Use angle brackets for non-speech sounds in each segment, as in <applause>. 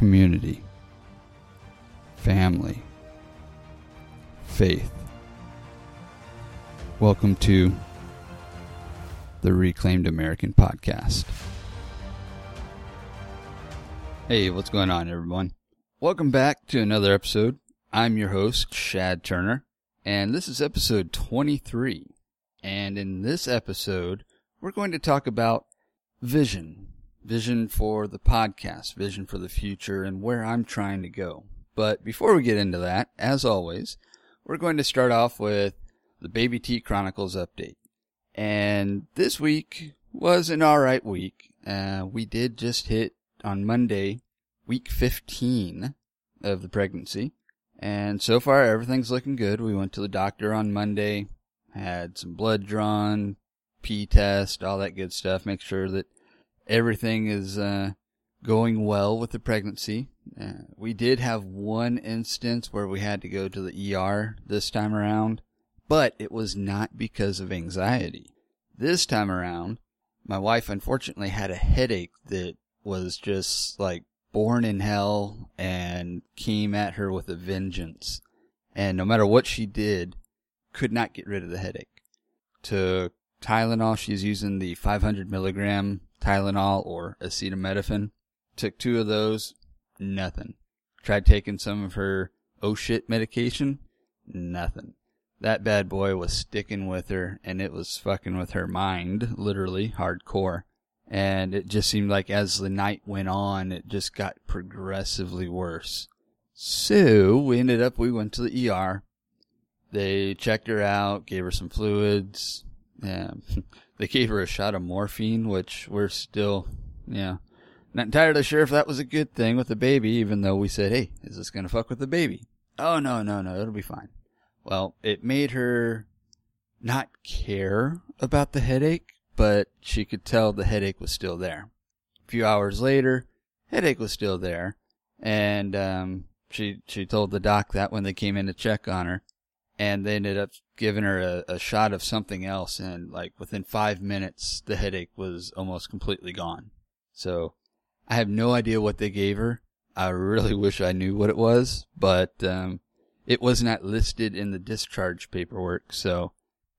community, family, faith. Welcome to the Reclaimed American Podcast. Hey, what's going on, everyone? Welcome back to another episode. I'm your host, Shad Turner, and this is episode 23. And in this episode, we're going to talk about vision. Vision for the podcast, vision for the future, and where I'm trying to go. But before we get into that, as always, we're going to start off with the Baby T Chronicles update. And this week was an alright week. Uh, we did just hit on Monday, week 15 of the pregnancy. And so far, everything's looking good. We went to the doctor on Monday, had some blood drawn, pee test, all that good stuff. Make sure that everything is uh, going well with the pregnancy. Uh, we did have one instance where we had to go to the ER this time around, but it was not because of anxiety. This time around, my wife unfortunately had a headache that was just like born in hell and came at her with a vengeance. And no matter what she did, could not get rid of the headache. Took Tylenol, she's using the 500 milligram Tylenol or acetaminophen. Took two of those, nothing. Tried taking some of her oh shit medication, nothing. That bad boy was sticking with her and it was fucking with her mind, literally, hardcore. And it just seemed like as the night went on, it just got progressively worse. So we ended up, we went to the ER. They checked her out, gave her some fluids. Yeah. <laughs> they gave her a shot of morphine, which we're still, yeah, not entirely sure if that was a good thing with the baby, even though we said, hey, is this going to fuck with the baby? Oh, no, no, no, it'll be fine. Well, it made her not care about the headache, but she could tell the headache was still there. A few hours later, headache was still there, and um, she she told the doc that when they came in to check on her, and they ended up giving her a, a shot of something else, and like within five minutes, the headache was almost completely gone. So I have no idea what they gave her. I really <laughs> wish I knew what it was, but um, it was not listed in the discharge paperwork, so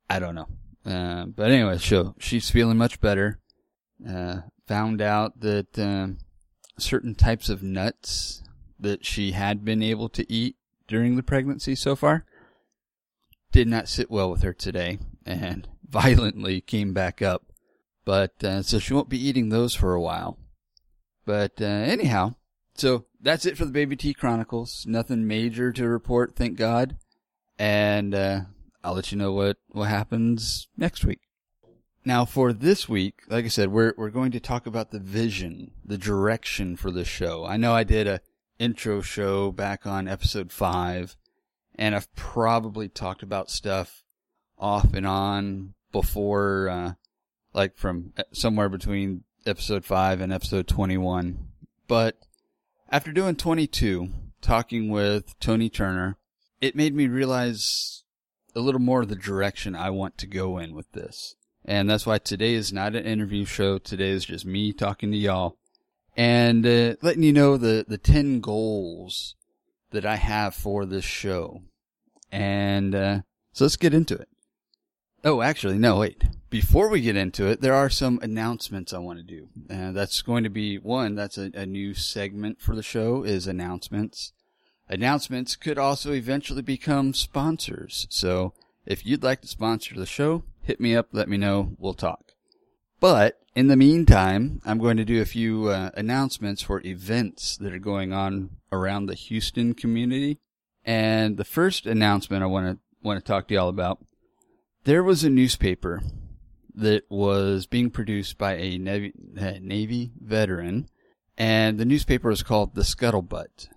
I don't know. Uh, but anyway, so she's feeling much better. Uh, found out that um, certain types of nuts that she had been able to eat during the pregnancy so far did not sit well with her today and <laughs> violently came back up. But uh, so she won't be eating those for a while. But uh, anyhow, so that's it for the Baby T Chronicles. Nothing major to report, thank God. And uh, I'll let you know what, what happens next week. Now for this week, like I said, we're we're going to talk about the vision, the direction for the show. I know I did a intro show back on episode five, and I've probably talked about stuff off and on before, uh, like from somewhere between episode five and episode twenty-one. But after doing twenty-two, talking with Tony Turner, it made me realize a little more of the direction I want to go in with this. And that's why today is not an interview show. Today is just me talking to y'all and uh, letting you know the, the 10 goals that I have for this show. And uh, so let's get into it. Oh, actually, no, wait. Before we get into it, there are some announcements I want to do. Uh, that's going to be one, that's a, a new segment for the show is announcements. Announcements could also eventually become sponsors. So if you'd like to sponsor the show, hit me up, let me know, we'll talk. But in the meantime, I'm going to do a few uh, announcements for events that are going on around the Houston community. And the first announcement I want to want to talk to y'all about, there was a newspaper that was being produced by a Navy, uh, Navy veteran, and the newspaper was called The Scuttlebutt.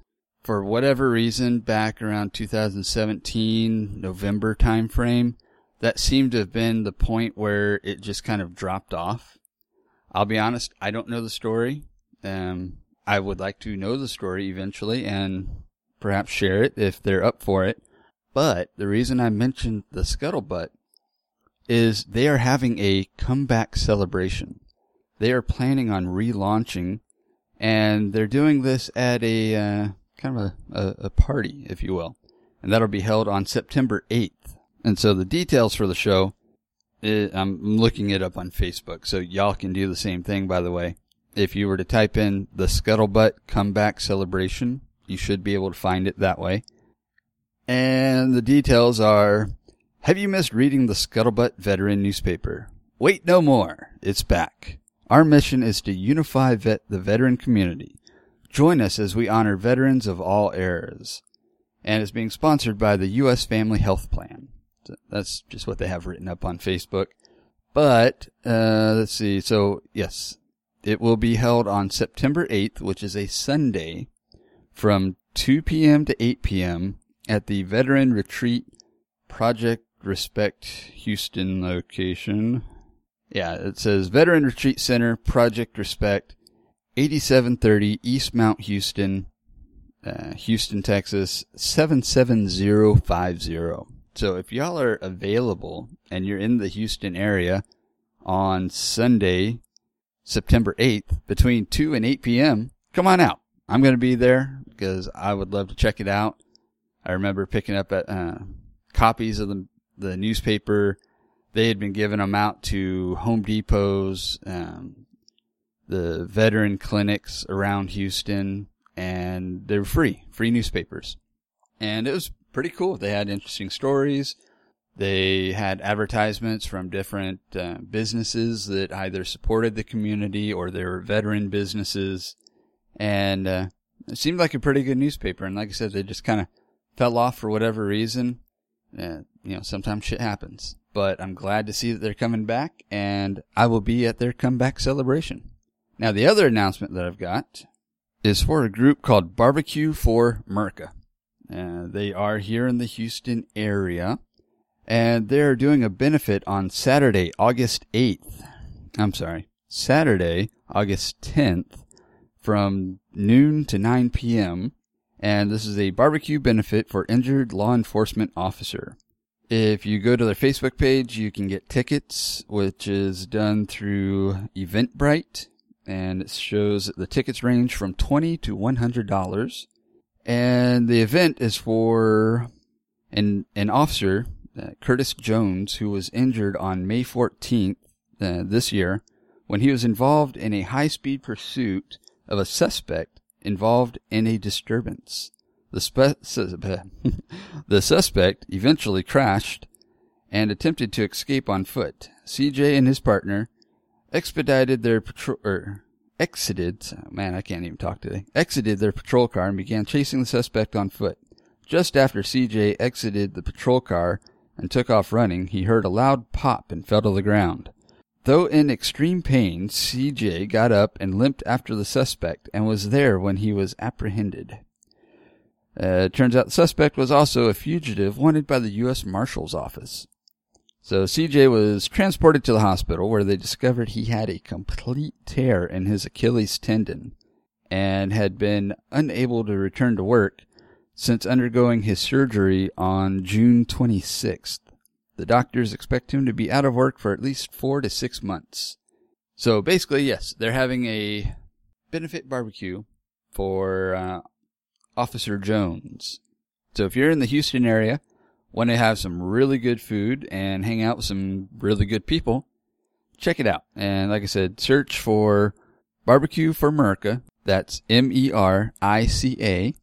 For whatever reason, back around 2017 November timeframe, that seemed to have been the point where it just kind of dropped off. I'll be honest, I don't know the story. Um, I would like to know the story eventually and perhaps share it if they're up for it. But the reason I mentioned the scuttlebutt is they are having a comeback celebration. They are planning on relaunching and they're doing this at a uh, kind of a, a, a party, if you will, and that'll be held on September 8th. And so the details for the show, eh, I'm looking it up on Facebook, so y'all can do the same thing. By the way, if you were to type in the Scuttlebutt Comeback Celebration, you should be able to find it that way. And the details are Have you missed reading the Scuttlebutt Veteran newspaper? Wait no more. It's back. Our mission is to unify vet- the veteran community. Join us as we honor veterans of all eras. And it's being sponsored by the U.S. Family Health Plan. So that's just what they have written up on Facebook. But, uh, let's see. So, yes, it will be held on September 8th, which is a Sunday, from 2 p.m. to 8 p.m. at the Veteran Retreat Project Respect Houston location. Yeah, it says Veteran Retreat Center, Project Respect, 8730 East Mount Houston, uh, Houston, Texas, 77050. So if y'all are available and you're in the Houston area on Sunday, September 8th, between 2 and 8 p.m., come on out. I'm going to be there because I would love to check it out. I remember picking up uh, copies of the, the newspaper. They had been giving them out to Home Depots, um, the veteran clinics around Houston, and they were free, free newspapers. And it was pretty cool. They had interesting stories. They had advertisements from different uh, businesses that either supported the community or they were veteran businesses. And uh, it seemed like a pretty good newspaper. And like I said, they just kind of fell off for whatever reason. Uh, you know, sometimes shit happens. But I'm glad to see that they're coming back, and I will be at their comeback celebration. Now, the other announcement that I've got is for a group called Barbecue for Merica. Uh, they are here in the Houston area, and they're doing a benefit on Saturday, August 8th. I'm sorry, Saturday, August 10th, from noon to 9 p.m. And this is a barbecue benefit for injured law enforcement officer. If you go to their Facebook page, you can get tickets, which is done through Eventbrite, and it shows the tickets range from twenty to one hundred dollars. And the event is for an an officer, uh, Curtis Jones, who was injured on May fourteenth uh, this year when he was involved in a high speed pursuit of a suspect involved in a disturbance. The, spe- <laughs> the suspect eventually crashed and attempted to escape on foot. CJ and his partner expedited their patrol, er, exited, man, I can't even talk today, exited their patrol car and began chasing the suspect on foot. Just after CJ exited the patrol car and took off running, he heard a loud pop and fell to the ground. Though in extreme pain, CJ got up and limped after the suspect and was there when he was apprehended. Uh, turns out the suspect was also a fugitive wanted by the U.S. Marshal's Office. So CJ was transported to the hospital where they discovered he had a complete tear in his Achilles tendon and had been unable to return to work since undergoing his surgery on June 26th. The doctors expect him to be out of work for at least four to six months. So basically, yes, they're having a benefit barbecue for uh, Officer Jones. So if you're in the Houston area, want to have some really good food and hang out with some really good people, check it out. And like I said, search for Barbecue for Merica. That's M-E-R-I-C-A.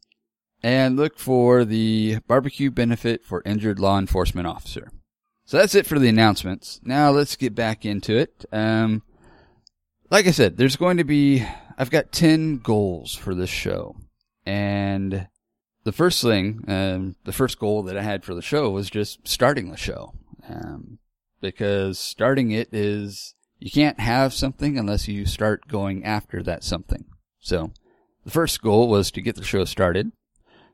And look for the barbecue benefit for injured law enforcement officer. So that's it for the announcements. Now let's get back into it. Um, like I said, there's going to be, I've got 10 goals for this show. And the first thing, um, the first goal that I had for the show was just starting the show. Um, because starting it is, you can't have something unless you start going after that something. So, the first goal was to get the show started,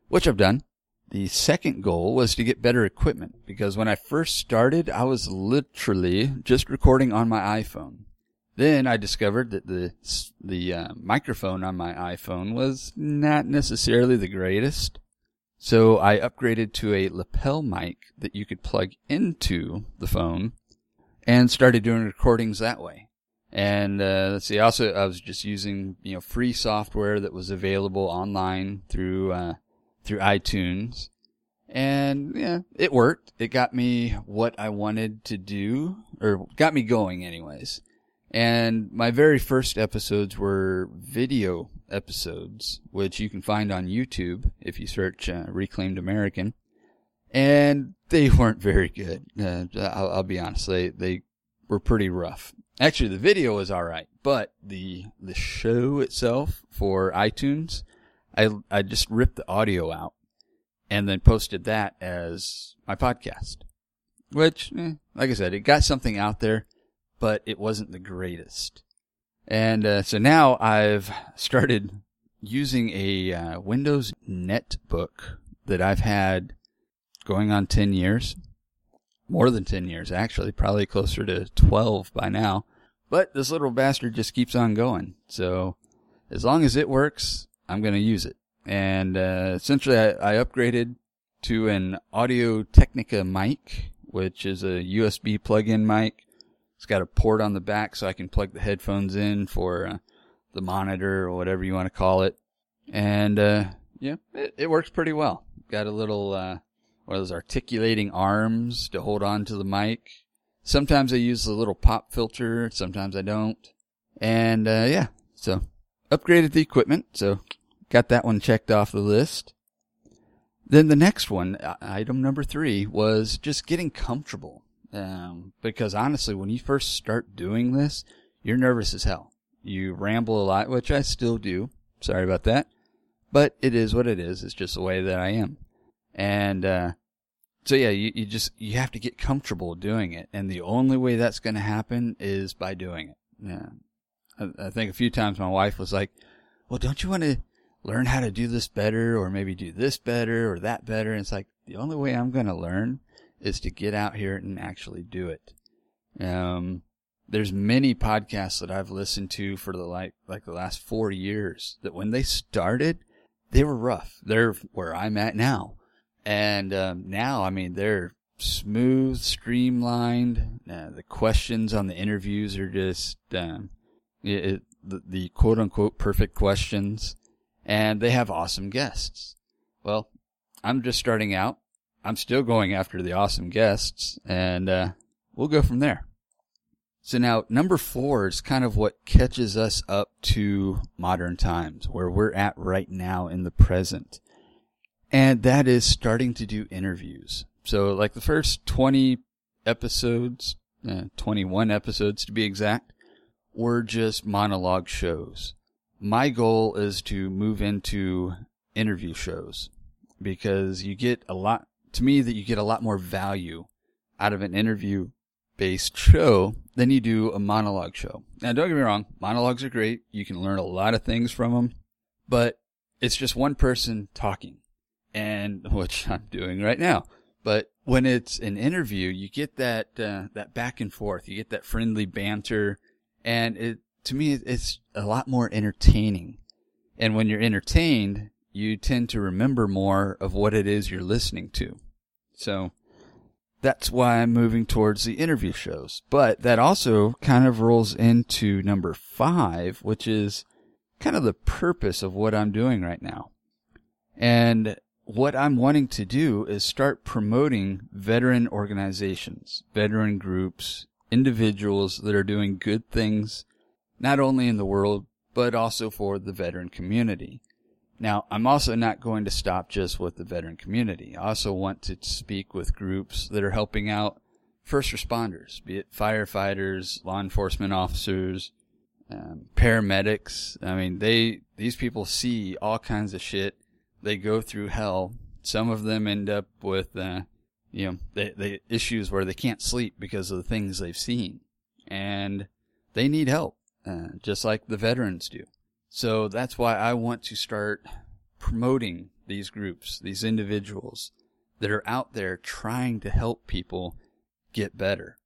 which I've done. The second goal was to get better equipment because when I first started, I was literally just recording on my iPhone. Then I discovered that the the uh, microphone on my iPhone was not necessarily the greatest. So I upgraded to a lapel mic that you could plug into the phone and started doing recordings that way. And uh, let's see. Also, I was just using you know free software that was available online through uh, through iTunes, and yeah, it worked. It got me what I wanted to do, or got me going, anyways. And my very first episodes were video episodes, which you can find on YouTube if you search uh, Reclaimed American. And they <laughs> weren't very good. Uh, I'll, I'll, be honest; they they were pretty rough. Actually, the video was all right, but the the show itself for iTunes, I I just ripped the audio out and then posted that as my podcast. Which, eh, like I said, it got something out there, but it wasn't the greatest. And uh, so now I've started using a uh, Windows netbook that I've had going on 10 years. More than 10 years, actually. Probably closer to 12 by now. But this little bastard just keeps on going. So as long as it works, I'm going to use it. And uh, essentially, I, I upgraded to an Audio Technica mic, which is a USB plug-in mic. It's got a port on the back so I can plug the headphones in for uh, the monitor or whatever you want to call it. And uh, yeah, it, it, works pretty well. Got a little uh, one of those articulating arms to hold on to the mic. Sometimes I use the little pop filter, sometimes I don't. And uh, yeah, so upgraded the equipment. So Got that one checked off the list. Then the next one, item number three, was just getting comfortable. Um, because honestly, when you first start doing this, you're nervous as hell. You ramble a lot, which I still do. Sorry about that. But it is what it is. It's just the way that I am. And, uh, so yeah, you, you just, you have to get comfortable doing it. And the only way that's going to happen is by doing it. Yeah. I, I think a few times my wife was like, well, don't you want to learn how to do this better or maybe do this better or that better. And it's like the only way I'm going to learn is to get out here and actually do it. Um, there's many podcasts that I've listened to for the like, like the last four years that when they started, they were rough. They're where I'm at now. And, um, now, I mean, they're smooth, streamlined. Uh, the questions on the interviews are just, um, it, the, the quote unquote perfect questions and they have awesome guests. Well, I'm just starting out. I'm still going after the awesome guests, and uh, we'll go from there. So now, number four is kind of what catches us up to modern times, where we're at right now in the present. And that is starting to do interviews. So, like the first 20 episodes, uh, 21 episodes to be exact, were just monologue shows my goal is to move into interview shows because you get a lot, to me, that you get a lot more value out of an interview based show than you do a monologue show. Now, don't get me wrong, monologues are great. You can learn a lot of things from them, but it's just one person talking and <laughs> which I'm doing right now. But when it's an interview, you get that, uh, that back and forth. You get that friendly banter and it, to me, it's a lot more entertaining. And when you're entertained, you tend to remember more of what it is you're listening to. So that's why I'm moving towards the interview shows. But that also kind of rolls into number five, which is kind of the purpose of what I'm doing right now. And what I'm wanting to do is start promoting veteran organizations, veteran groups, individuals that are doing good things not only in the world, but also for the veteran community. Now, I'm also not going to stop just with the veteran community. I also want to speak with groups that are helping out first responders, be it firefighters, law enforcement officers, um, paramedics. I mean, they, these people see all kinds of shit. They go through hell. Some of them end up with, uh, you know, issues where they can't sleep because of the things they've seen. And they need help. Uh, just like the veterans do. So that's why I want to start promoting these groups, these individuals that are out there trying to help people get better.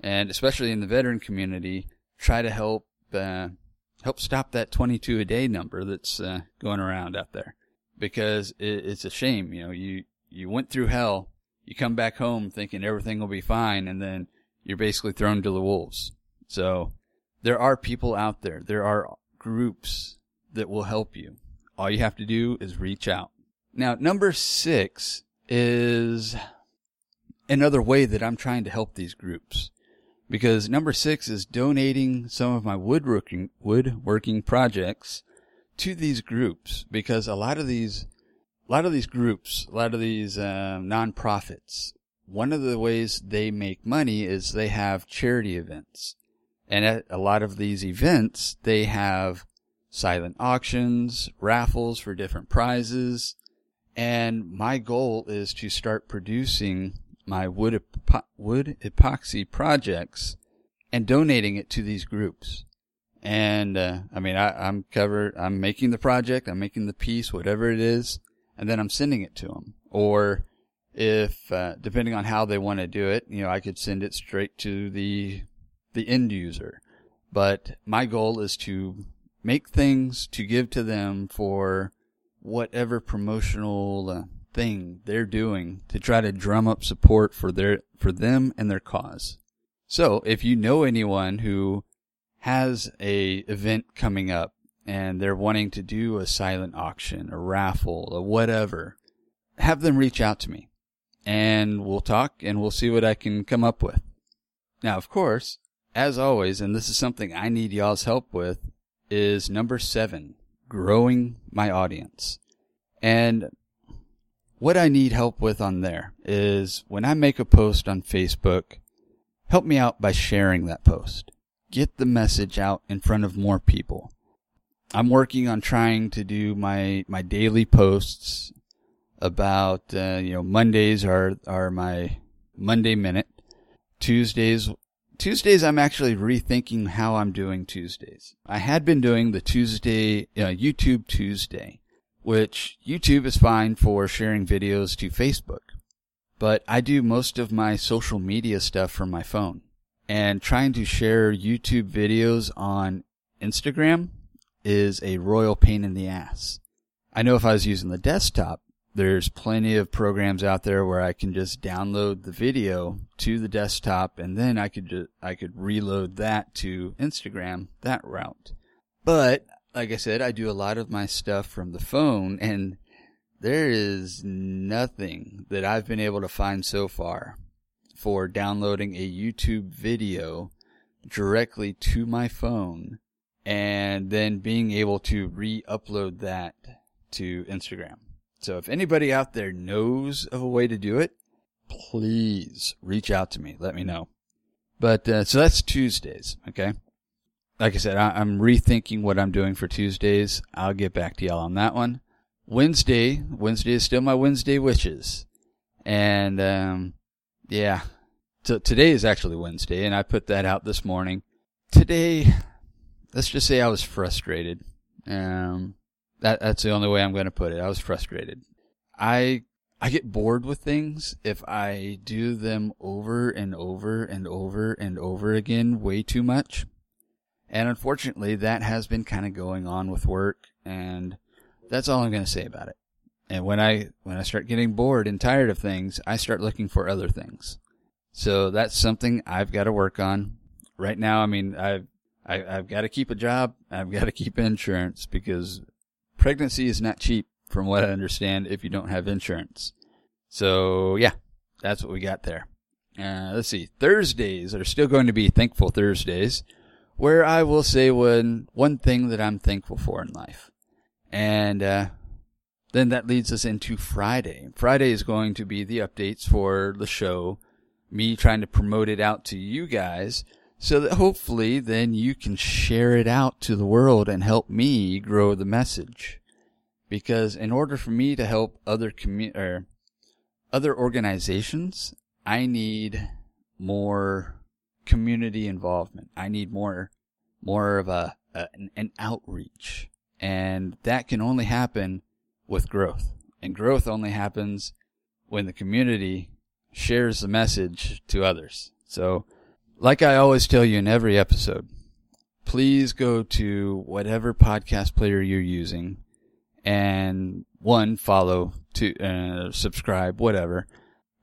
And especially in the veteran community, try to help, uh, help stop that 22 a day number that's uh, going around out there. Because it, it's a shame, you know, you, you went through hell, you come back home thinking everything will be fine, and then you're basically thrown to the wolves. So there are people out there. There are groups that will help you. All you have to do is reach out. Now, number six is another way that I'm trying to help these groups. Because number six is donating some of my woodworking, woodworking projects to these groups. Because a lot of these, a lot of these groups, a lot of these uh, nonprofits, one of the ways they make money is they have charity events. And at a lot of these events, they have silent auctions, raffles for different prizes. And my goal is to start producing my wood, epo- wood epoxy projects and donating it to these groups. And, uh, I mean, I, I'm covered, I'm making the project, I'm making the piece, whatever it is, and then I'm sending it to them. Or if, uh, depending on how they want to do it, you know, I could send it straight to the, the end user. But my goal is to make things to give to them for whatever promotional uh, thing they're doing to try to drum up support for their for them and their cause. So, if you know anyone who has a event coming up and they're wanting to do a silent auction, a raffle, or whatever, have them reach out to me and we'll talk and we'll see what I can come up with. Now, of course, as always, and this is something I need y'all's help with, is number seven, growing my audience. And what I need help with on there is when I make a post on Facebook, help me out by sharing that post. Get the message out in front of more people. I'm working on trying to do my, my daily posts about, uh, you know, Mondays are, are my Monday minute. Tuesdays, Tuesdays I'm actually rethinking how I'm doing Tuesdays. I had been doing the Tuesday, uh, YouTube Tuesday which YouTube is fine for sharing videos to Facebook. But I do most of my social media stuff from my phone. And trying to share YouTube videos on Instagram is a royal pain in the ass. I know if I was using the desktop, there's plenty of programs out there where I can just download the video to the desktop and then I could just, I could reload that to Instagram that route. But like I said, I do a lot of my stuff from the phone, and there is nothing that I've been able to find so far for downloading a YouTube video directly to my phone and then being able to re-upload that to Instagram. So if anybody out there knows of a way to do it, please reach out to me. Let me know. But uh, so that's Tuesdays, okay? like I said, I, am rethinking what I'm doing for Tuesdays. I'll get back to y'all on that one. Wednesday, Wednesday is still my Wednesday wishes, and um, yeah. So today is actually Wednesday, and I put that out this morning. Today, let's just say I was frustrated. Um, that that's the only way I'm going to put it. I was frustrated. I I get bored with things if I do them over and over and over and over again way too much. And unfortunately, that has been kind of going on with work, and that's all I'm going to say about it. And when I when I start getting bored and tired of things, I start looking for other things. So that's something I've got to work on. Right now, I mean, I've I, i have got to keep a job. I've got to keep insurance because pregnancy is not cheap, from what I understand, if you don't have insurance. So yeah, that's what we got there. Uh, let's see. Thursdays are still going to be thankful Thursdays where I will say one one thing that I'm thankful for in life, and uh, then that leads us into Friday. Friday is going to be the updates for the show, me trying to promote it out to you guys, so that hopefully then you can share it out to the world and help me grow the message. Because in order for me to help other commu- or other organizations, I need more community involvement. I need more, more of a, a an, an outreach. And that can only happen with growth. And growth only happens when the community shares the message to others. So, like I always tell you in every episode, please go to whatever podcast player you're using and one, follow, to uh, subscribe, whatever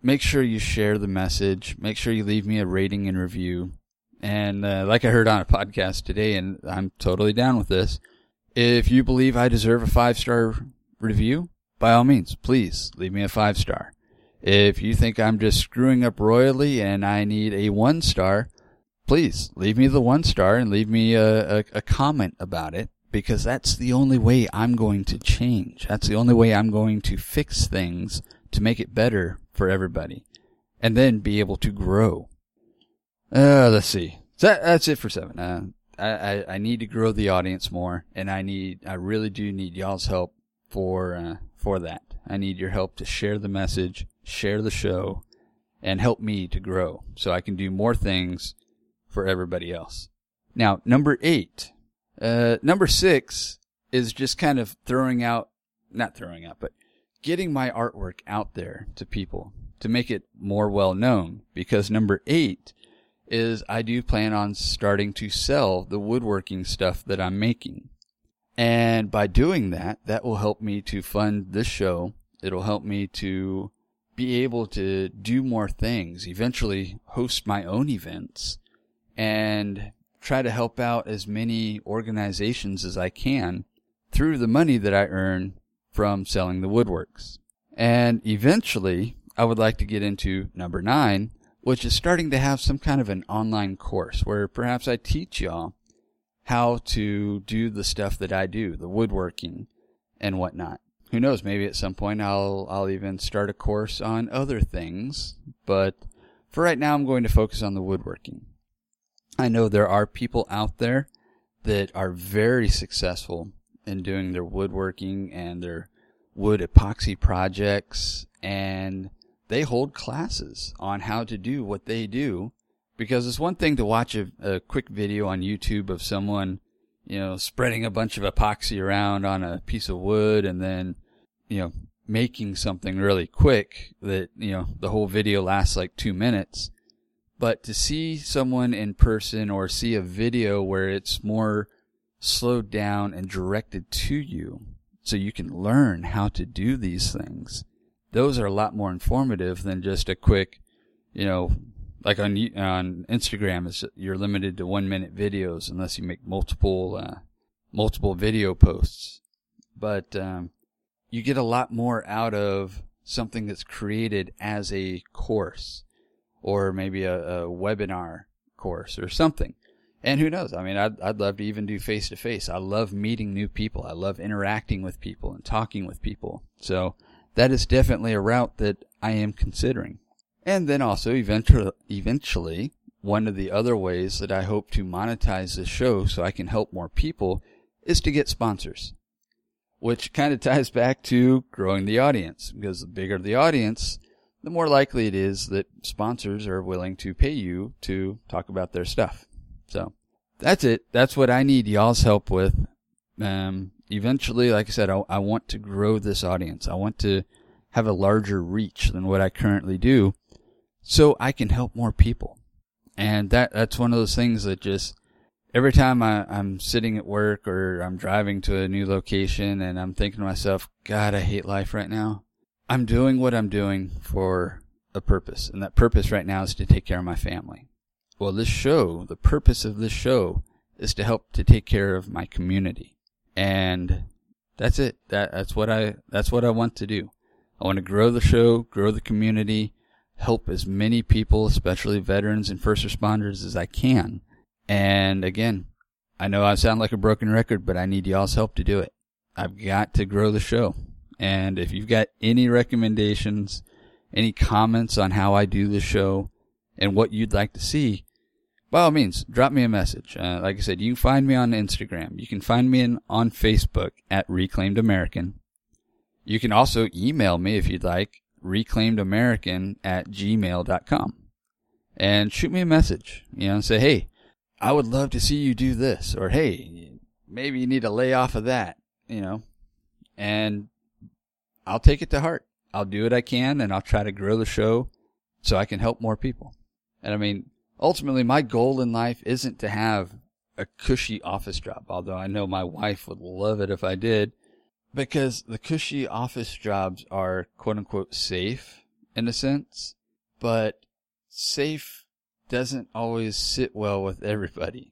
make sure you share the message. Make sure you leave me a rating and review And uh, like I heard on a podcast today, and I'm totally down with this. If you believe I deserve a five star review, by all means, please leave me a five star. If you think I'm just screwing up royally and I need a one star, please leave me the one star and leave me a, a, a, comment about it because that's the only way I'm going to change. That's the only way I'm going to fix things to make it better for everybody and then be able to grow. Uh, let's see. That, that's it for seven. Uh, I, I, I need to grow the audience more and I need, I really do need y'all's help for, uh, for that. I need your help to share the message, share the show, and help me to grow so I can do more things for everybody else. Now, number eight. Uh, number six is just kind of throwing out, not throwing out, but getting my artwork out there to people to make it more well known. Because number eight is I do plan on starting to sell the woodworking stuff that I'm making. And by doing that, that will help me to fund this show. It'll help me to be able to do more things, eventually host my own events and try to help out as many organizations as I can through the money that I earn from selling the woodworks. And eventually, I would like to get into number nine, which is starting to have some kind of an online course where perhaps I teach y'all how to do the stuff that I do, the woodworking and whatnot. Who knows? Maybe at some point I'll I'll even start a course on other things. But for right now, I'm going to focus on the woodworking. I know there are people out there that are very successful in doing their woodworking and their wood epoxy projects, and they hold classes on how to do what they do because it's one thing to watch a, a quick video on YouTube of someone, you know, spreading a bunch of epoxy around on a piece of wood and then, you know, making something really quick that, you know, the whole video lasts like two minutes. But to see someone in person or see a video where it's more slowed down and directed to you so you can learn how to do these things, those are a lot more informative than just a quick, you know, like on on Instagram, is you're limited to one minute videos unless you make multiple uh, multiple video posts. But um, you get a lot more out of something that's created as a course, or maybe a, a webinar course or something. And who knows? I mean, I'd, I'd love to even do face to face. I love meeting new people. I love interacting with people and talking with people. So that is definitely a route that I am considering. And then also eventually, eventually, one of the other ways that I hope to monetize this show so I can help more people is to get sponsors. Which kind of ties back to growing the audience because the bigger the audience, the more likely it is that sponsors are willing to pay you to talk about their stuff. So that's it. That's what I need y'all's help with. Um, eventually, like I said, I, I want to grow this audience. I want to have a larger reach than what I currently do so I can help more people. And that, that's one of those things that just, every time I, I'm sitting at work or I'm driving to a new location and I'm thinking to myself, God, I hate life right now. I'm doing what I'm doing for a purpose. And that purpose right now is to take care of my family. Well, this show, the purpose of this show is to help to take care of my community. And that's it. That, that's what I, that's what I want to do. I want to grow the show, grow the community, help as many people, especially veterans and first responders, as I can. And again, I know I sound like a broken record, but I need y'all's help to do it. I've got to grow the show. And if you've got any recommendations, any comments on how I do the show and what you'd like to see, by all means, drop me a message. Uh, like I said, you can find me on Instagram. You can find me in, on Facebook at Reclaimed American. You can also email me if you'd like reclaimedamerican at gmail.com and shoot me a message, you know, say, hey, I would love to see you do this, or hey, maybe you need to lay off of that, you know, and I'll take it to heart. I'll do what I can and I'll try to grow the show so I can help more people. And I mean, ultimately, my goal in life isn't to have a cushy office job, although I know my wife would love it if I did because the cushy office jobs are quote unquote safe in a sense, but safe doesn't always sit well with everybody.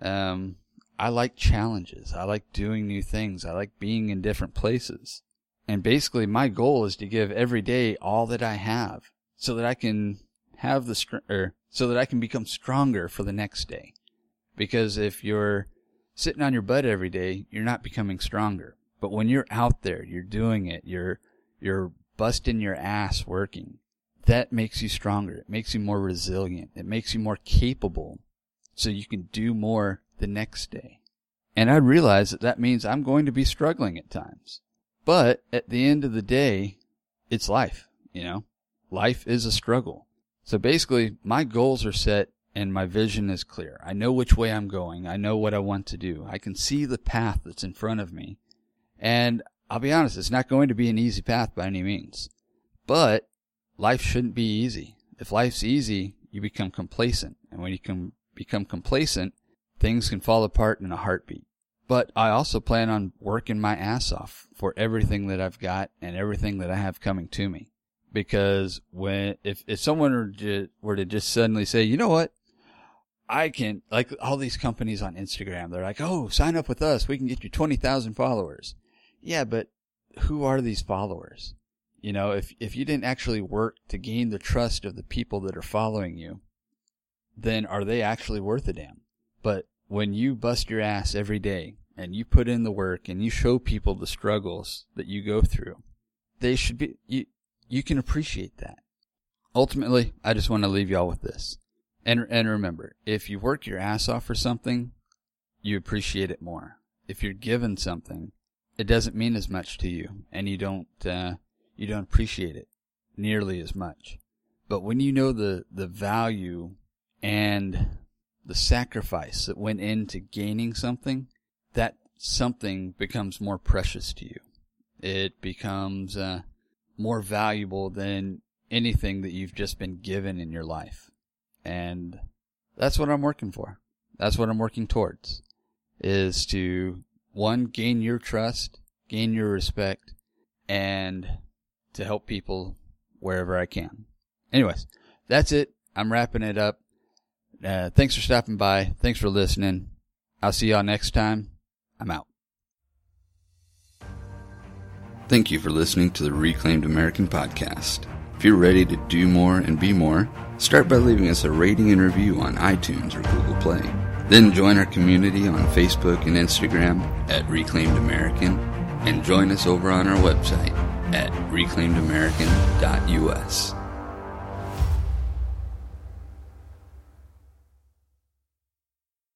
Um, I like challenges. I like doing new things. I like being in different places. And basically my goal is to give every day all that I have so that I can have the, str- or so that I can become stronger for the next day. Because if you're sitting on your butt every day, you're not becoming stronger. But when you're out there, you're doing it, you're, you're busting your ass working, that makes you stronger. It makes you more resilient. It makes you more capable so you can do more the next day. And I realize that that means I'm going to be struggling at times. But at the end of the day, it's life, you know? Life is a struggle. So basically, my goals are set and my vision is clear. I know which way I'm going. I know what I want to do. I can see the path that's in front of me. And I'll be honest, it's not going to be an easy path by any means. But life shouldn't be easy. If life's easy, you become complacent. And when you can become complacent, things can fall apart in a heartbeat. But I also plan on working my ass off for everything that I've got and everything that I have coming to me. Because when, if, if someone were were to just suddenly say, you know what? I can, like all these companies on Instagram, they're like, oh, sign up with us. We can get you 20,000 followers. Yeah, but who are these followers? You know, if, if you didn't actually work to gain the trust of the people that are following you, then are they actually worth a damn? But when you bust your ass every day and you put in the work and you show people the struggles that you go through, they should be, you, you can appreciate that. Ultimately, I just want to leave y'all with this. And, and remember, if you work your ass off for something, you appreciate it more. If you're given something, it doesn't mean as much to you and you don't, uh, you don't appreciate it nearly as much. But when you know the, the value and the sacrifice that went into gaining something, that something becomes more precious to you. It becomes uh, more valuable than anything that you've just been given in your life. And that's what I'm working for. That's what I'm working towards is to one, gain your trust, gain your respect, and to help people wherever I can. Anyways, that's it. I'm wrapping it up. Uh, thanks for stopping by. Thanks for listening. I'll see y'all next time. I'm out. Thank you for listening to the Reclaimed American podcast. If you're ready to do more and be more, start by leaving us a rating and review on iTunes or Google Play. Then join our community on Facebook and Instagram at Reclaimed American and join us over on our website at reclaimedamerican.us.